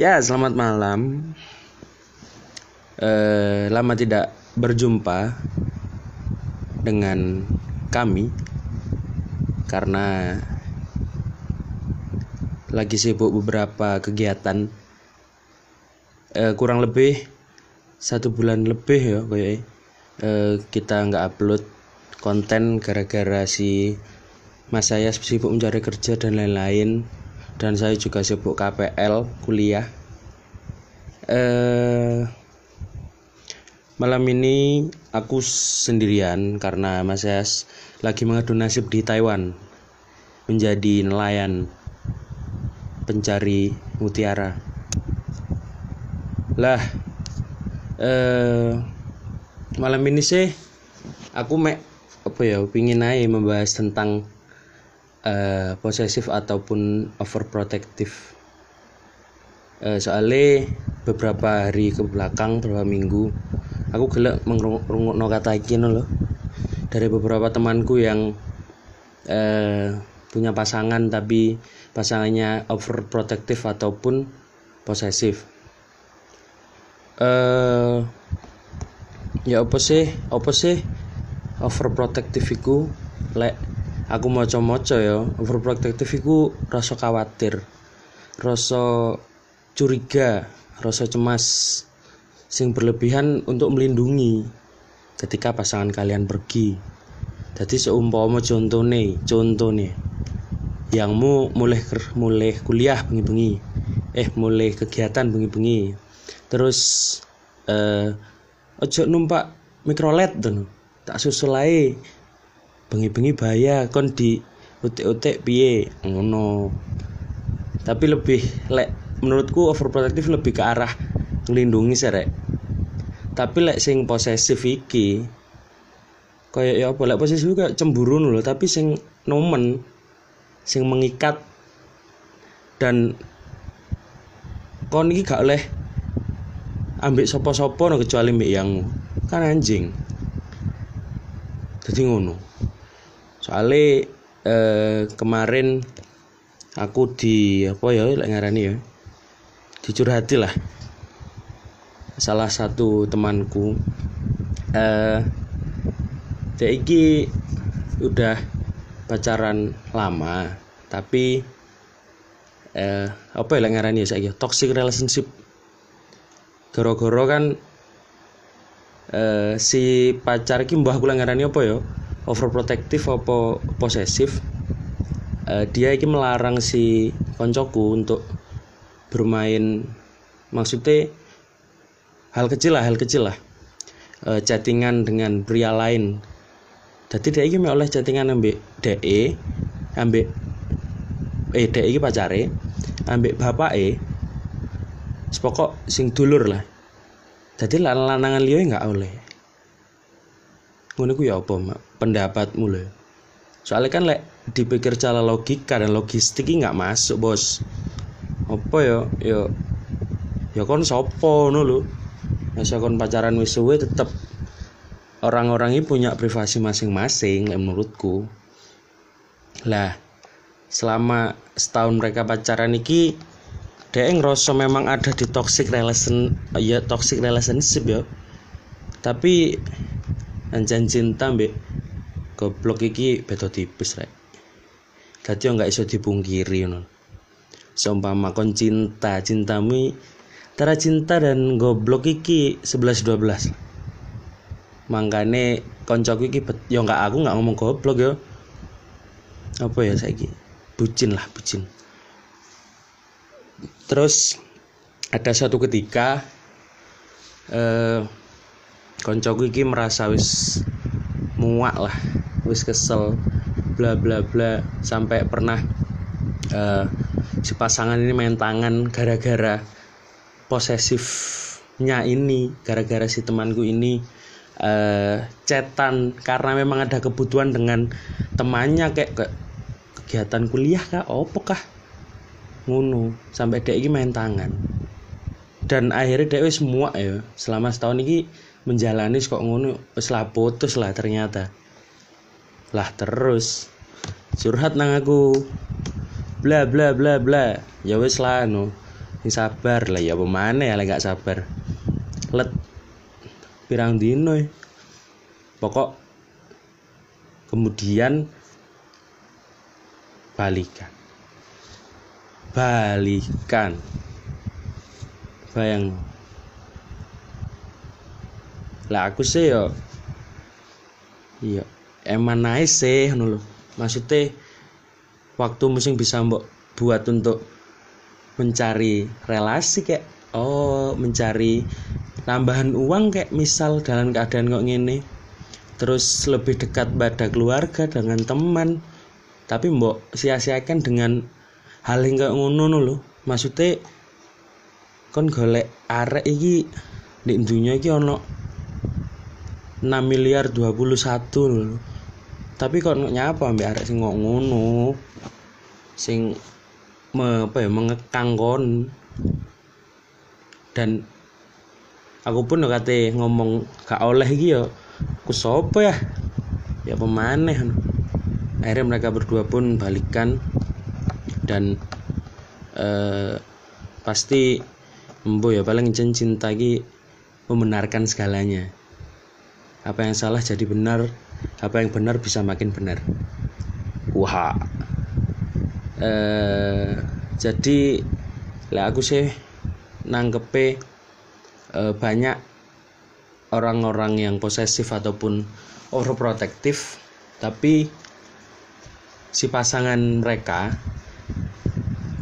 Ya, selamat malam. Eh, lama tidak berjumpa dengan kami karena lagi sibuk beberapa kegiatan. Eh, kurang lebih satu bulan lebih ya kayak eh, kita nggak upload konten gara-gara si mas saya sibuk mencari kerja dan lain-lain dan saya juga sibuk KPL kuliah. Eh malam ini aku sendirian karena Mas Yas lagi mengadu nasib di Taiwan menjadi nelayan pencari mutiara. Lah eh malam ini sih aku mek apa ya pingin aja membahas tentang uh, posesif ataupun overprotective. Uh, soalnya beberapa hari ke belakang beberapa minggu aku gelek no kata iki loh dari beberapa temanku yang uh, punya pasangan tapi pasangannya overprotective ataupun posesif. Uh, ya apa sih? Apa sih? Overprotective iku lek aku maca-maca ya overprotective iku rasa khawatir rasa curiga rasa cemas sing berlebihan untuk melindungi ketika pasangan kalian pergi. Jadi seumpama contoh nih contoh nih yangmu mulai mulai kuliah bengi-bengi eh mulai kegiatan bengi-bengi. Terus eh ojo numpak mikrolet tuh tak susul ae bengi-bengi bahaya kon di utik-utik piye? Ngono. Tapi lebih lek menurutku overprotective lebih ke arah melindungi serek tapi lek sing posesif iki kayak ya apa? Lek posesif kayak cemburu loh tapi sing nomen sing mengikat dan kon iki gak oleh ambek sopo-sopo no kecuali mbek yang kan anjing. Jadi ngono soalnya eh, kemarin aku di apa ya lek ngarani ya dicurhati lah. Salah satu temanku eh dia iki udah pacaran lama tapi eh apa ya ngarani ya saya toxic relationship. Goro-goro kan uh, si pacar ki mbah kula ngarani apa ya overprotective apa posesif uh, dia iki melarang si koncoku untuk bermain maksudnya hal kecil lah hal kecil lah. Uh, chattingan dengan pria lain. Jadi dia iki oleh chattingan ambek DE ambek eh DE iki pacare ambek bapak e sepokok sing dulur lah. Jadi lanangan liya nggak oleh. Ngono ku ya apa mak pendapatmu lho. Soalnya kan lek dipikir cara logika dan logistik nggak masuk bos. Apa ya ya ya kon sopo no lo masa kon pacaran wis suwe tetep orang-orang ini punya privasi masing-masing menurutku. Lah selama setahun mereka pacaran iki dia ngerasa memang ada di toxic relation ya toxic relationship ya tapi anjan cinta mbek goblok iki beda tipis rek. Dadi nggak iso dipungkiri ngono. Seumpama kon cinta cintamu antara cinta dan goblok iki 11 12 mangkane koncoku iki ya nggak aku nggak ngomong goblok ya apa ya saiki? Bucin lah bucin. Terus ada satu ketika eh koncoku iki merasa wis muak lah. Wis kesel bla bla bla sampai pernah eh, si pasangan ini main tangan gara-gara posesifnya ini gara-gara si temanku ini eh cetan. Karena memang ada kebutuhan dengan temannya kayak ke kegiatan kuliah kah opo kah ngono. Sampai dek iki main tangan. Dan akhirnya wis muak ya selama setahun ini menjalani kok ngono wis lah putus lah ternyata. Lah terus curhat nang aku bla bla bla bla. Ya wis lah no sing sabar lah. Ya pemane ya gak sabar. Let pirang dino ya. pokok kemudian balikan. Balikan. Bayang lah aku sih yo iya eman naik sih ngono maksudnya waktu musim bisa mbok buat untuk mencari relasi kayak oh mencari tambahan uang kayak misal dalam keadaan kok gini terus lebih dekat pada keluarga dengan teman tapi mbok sia-siakan dengan hal yang kayak ngono lho. Maksudnya kon golek arek iki di dunia iki ono 6 miliar 21 lho. Tapi kok nyapa ambek arek sing ngono. Sing me, apa ya mengekang kon. Dan aku pun kate ngomong gak oleh iki ya. Ku sopo ya? Ya pemaneh. Akhirnya mereka berdua pun balikan dan eh, pasti embo ya paling cinta iki membenarkan segalanya apa yang salah jadi benar apa yang benar bisa makin benar. Wah. Eh, jadi lah aku sih nangkepe eh, banyak orang-orang yang posesif ataupun overprotective tapi si pasangan mereka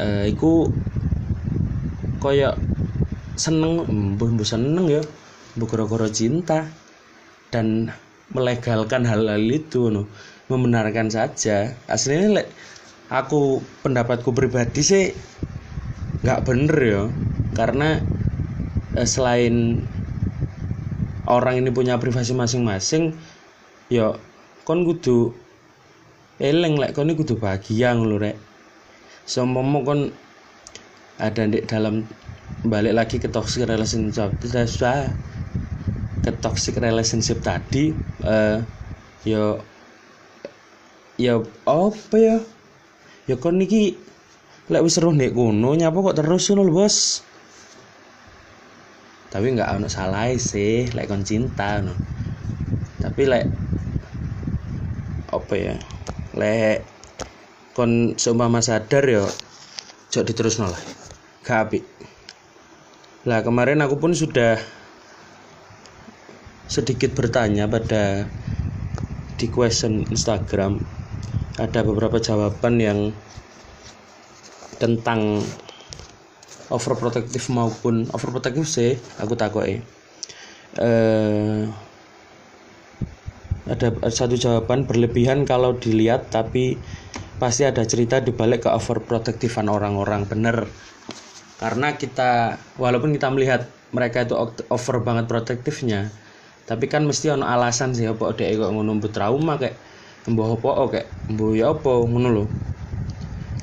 eh, itu koyok seneng mbuh seneng ya mbuh goro cinta dan melegalkan hal-hal itu no. membenarkan saja. Aslinya le, aku pendapatku pribadi sih nggak bener ya. Karena eh, selain orang ini punya privasi masing-masing ya kon kudu eleng lek kon kudu bahagia ngono rek. Sempomo kon ada di dalam balik lagi ke toxic relationship. Tidak ke toxic relationship tadi uh, yo yo apa ya? Ya kon niki lek wis seru nek kono nyapa kok terus ngono bos? Tapi nggak ono salah sih lek kon cinta no tapi lek apa ya? Lek kon seumpama sadar yo jok diterus lah. Gak lah kemarin aku pun sudah sedikit bertanya pada di question Instagram. Ada beberapa jawaban yang tentang overprotective maupun overprotective sih aku takoi eh ada satu jawaban berlebihan kalau dilihat tapi pasti ada cerita dibalik ke overprotectivean orang-orang bener. Karena kita walaupun kita melihat mereka itu over banget protektifnya tapi kan mesti ono alasan sih apa dek kok ngono trauma kayak mbuh apa kayak mbuh ya apa ngono lho.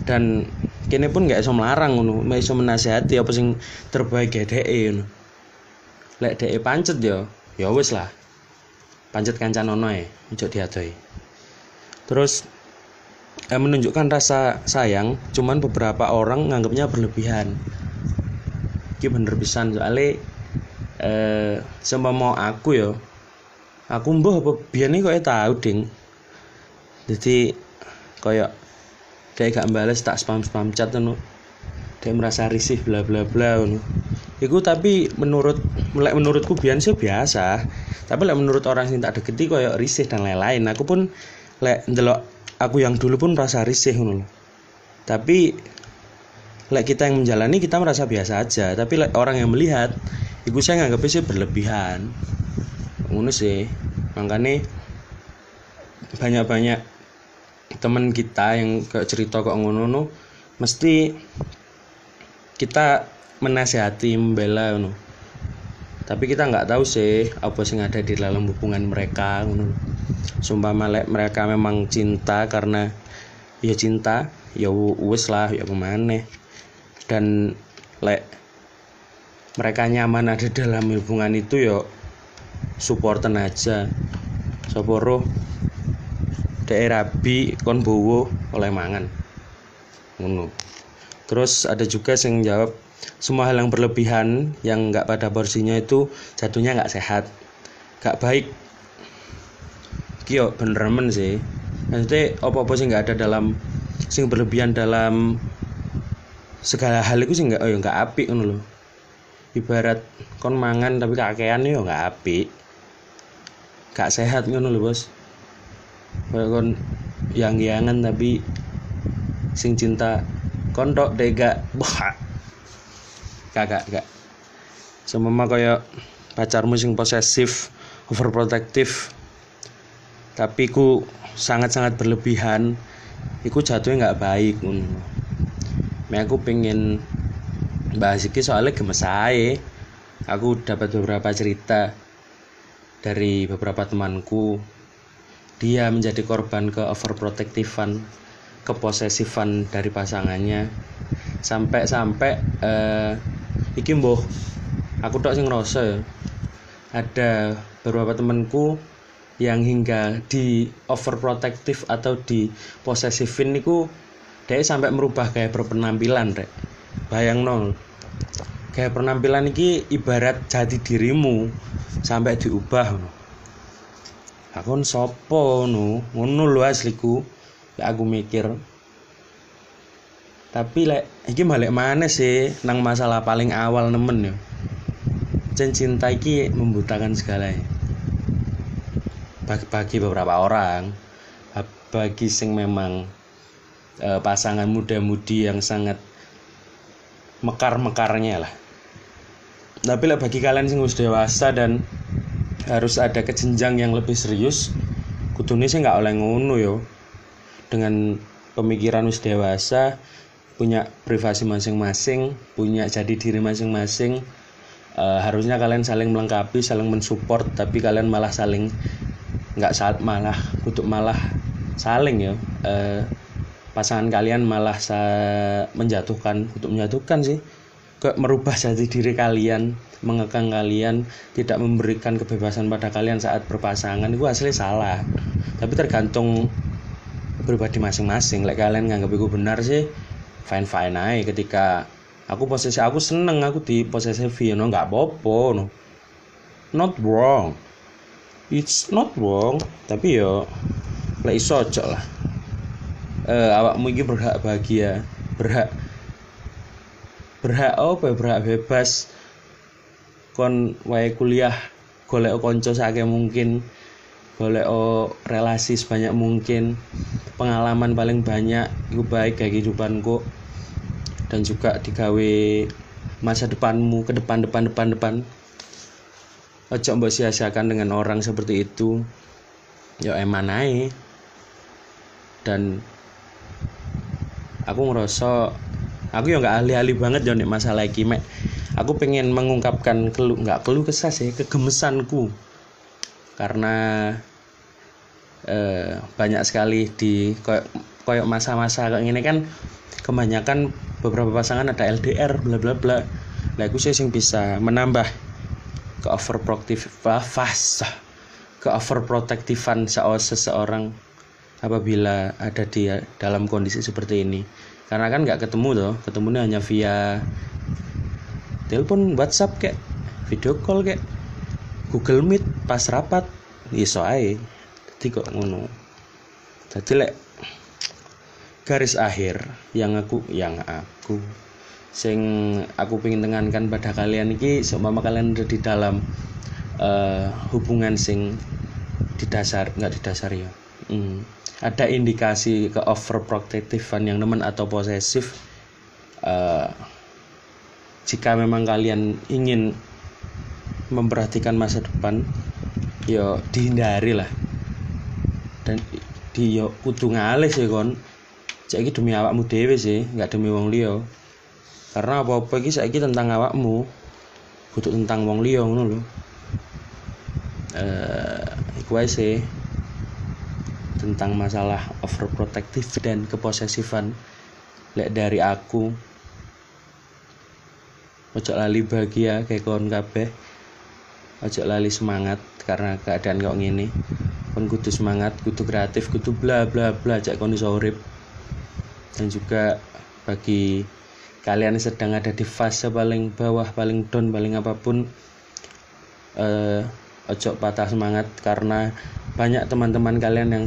Dan kini pun gak iso melarang ngono mek iso menasihati apa sing terbaik ya dhek ngono. Lek dhek pancet ya ya wis lah. Pancet kancan ono e ojo diadoi. Terus eh, menunjukkan rasa sayang cuman beberapa orang nganggapnya berlebihan. Ini bener pisan soalnya eh mau aku ya aku mbah apa biyen kok tahu ding? Jadi kayak dia gak balas tak spam spam chat tuh dia merasa risih bla bla bla nu Iku tapi menurut mulai menurutku biasa biasa. Tapi lek menurut orang yang tak deketi kayak risih dan lain-lain. Aku pun lek ndelok aku yang dulu pun merasa risih ngono tapi lek kita yang menjalani kita merasa biasa aja. Tapi lek orang yang melihat Iku saya nganggap sih berlebihan. Ngono sih. Makanya banyak-banyak teman kita yang ke cerita kok ngono no mesti kita menasihati membela ngono. Tapi kita nggak tahu sih apa sih ada di dalam hubungan mereka ngono. Sumpah malek mereka memang cinta karena ya cinta ya wes lah ya ke mana dan lek mereka nyaman ada dalam hubungan itu yo supporten aja. Soporo daerah B kon bowo oleh mangan. Ngono. Terus ada juga yang jawab semua hal yang berlebihan yang nggak pada porsinya itu jatuhnya nggak sehat. Nggak baik. Kyo bener men sih. Maksudnya apa-apa sih nggak ada dalam sing berlebihan dalam segala hal itu sih nggak oh ya nggak api kan loh ibarat kon mangan tapi kakean yo nggak api gak sehat ngono lho bos. Kayak kon yang yangan tapi sing cinta kontok deh gak. Bah kagak gak semua kayak pacarmu sing posesif overprotective. Tapi ku sangat-sangat berlebihan. Iku jatuhnya nggak baik ngono aku pengen bahas iki soalnya gemes aja aku dapat beberapa cerita dari beberapa temanku. Dia menjadi korban ke overprotectivan keposesifan dari pasangannya. Sampai-sampai uh, iki aku tak sing ngerasa ada beberapa temanku yang hingga di overprotective atau di posesifin niku dia sampai merubah kayak berpenampilan rek. Bayang nol. Kayak penampilan ini ibarat jati dirimu sampai diubah no. aku sopo no ngono lho asliku. Ya aku mikir. Tapi lek iki balik mana sih nang masalah paling awal nemen ya Jen cinta iki membutakan segalanya. Bagi, bagi beberapa orang bagi sing memang e, pasangan muda-mudi yang sangat mekar-mekarnya lah. Tapi lah bagi kalian sing harus dewasa dan harus ada kejenjang yang lebih serius kudune sih nggak oleh ngono yo. Dengan pemikiran us dewasa punya privasi masing-masing punya jadi diri masing-masing uh, harusnya kalian saling melengkapi saling mensupport tapi kalian malah saling nggak saat malah untuk malah saling ya uh, pasangan kalian malah menjatuhkan untuk menjatuhkan sih. Ke merubah jati diri kalian mengekang kalian tidak memberikan kebebasan pada kalian saat berpasangan itu asli salah. Tapi tergantung pribadi masing-masing. Like kalian nganggap itu benar sih fine fine aja ketika aku posisi aku seneng aku di posisi you no nggak apa-apa no. Not wrong. It's not wrong. Tapi yo lah iso lah uh, awakmu berhak bahagia berhak berhak apa ya? berhak bebas. Kon wae kuliah golek konco sakit mungkin golek relasi sebanyak mungkin pengalaman paling banyak itu baik kayak kehidupanku. Dan juga digawe masa depanmu ke depan depan depan depan. Ojo mbok sia-siakan dengan orang seperti itu. Ya eman ae. Dan aku ngerasa aku ya nggak ahli-ahli banget ya nih masalah iki mek. Aku pengen mengungkapkan kelu nggak keluh kesah sih kegemesanku. Karena eh, banyak sekali di koyok koyok masa-masa kayak gini kan kebanyakan beberapa pasangan ada LDR bla bla bla. Lah aku sih yang bisa menambah ke overprotective fase ke overprotectivan seseorang apabila ada di dalam kondisi seperti ini. Karena kan nggak ketemu tuh ketemunya hanya via telepon WhatsApp kayak video call kayak Google Meet pas rapat iso ae. Jadi kok ngono. Jadi lek garis akhir yang aku yang aku sing aku pengen tengankan pada kalian ini seumpama kalian ada di dalam uh, hubungan sing didasar nggak didasar ya. Hmm ada indikasi ke overprotectivan yang teman atau posesif uh, jika memang kalian ingin memperhatikan masa depan yo dihindari lah. Dan di yo kudu ngalih sih kon. Saiki demi awakmu dewe sih nggak demi wong liya. Karena apa-apa iki saiki tentang awakmu butuh tentang wong liya ngono lho. Eh uh, sih tentang masalah overprotective dan keposesifan. Lek dari aku ojo lali bahagia kayak kawan kabeh. Ojo lali semangat karena keadaan kok gini kon kudu semangat kudu kreatif kudu bla bla bla cek kon iso dan juga bagi kalian sedang ada di fase paling bawah paling down paling apa pun eh, ojo patah semangat karena banyak teman-teman kalian yang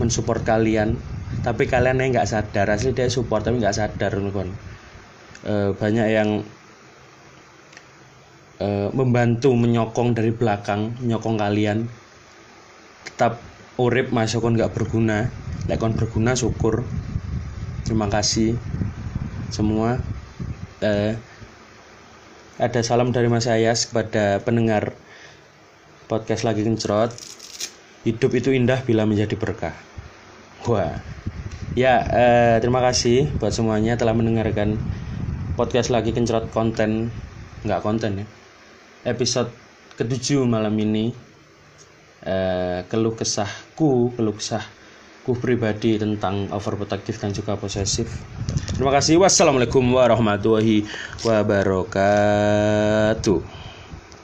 mensupport kalian. Tapi kalian yang nggak sadar asli dia support tapi nggak sadar eh, banyak yang eh, membantu menyokong dari belakang menyokong kalian. Tetap urip masuk nggak berguna. Lekon berguna syukur. Terima kasih semua. Eh, ada salam dari Mas Ayas kepada pendengar podcast lagi kencrot hidup itu indah bila menjadi berkah wah ya eh, terima kasih buat semuanya telah mendengarkan podcast lagi kencrot konten nggak konten ya episode ketujuh malam ini eh, keluh kesahku keluh kesah ku pribadi tentang overprotective dan juga posesif. Terima kasih. Wassalamualaikum warahmatullahi wabarakatuh.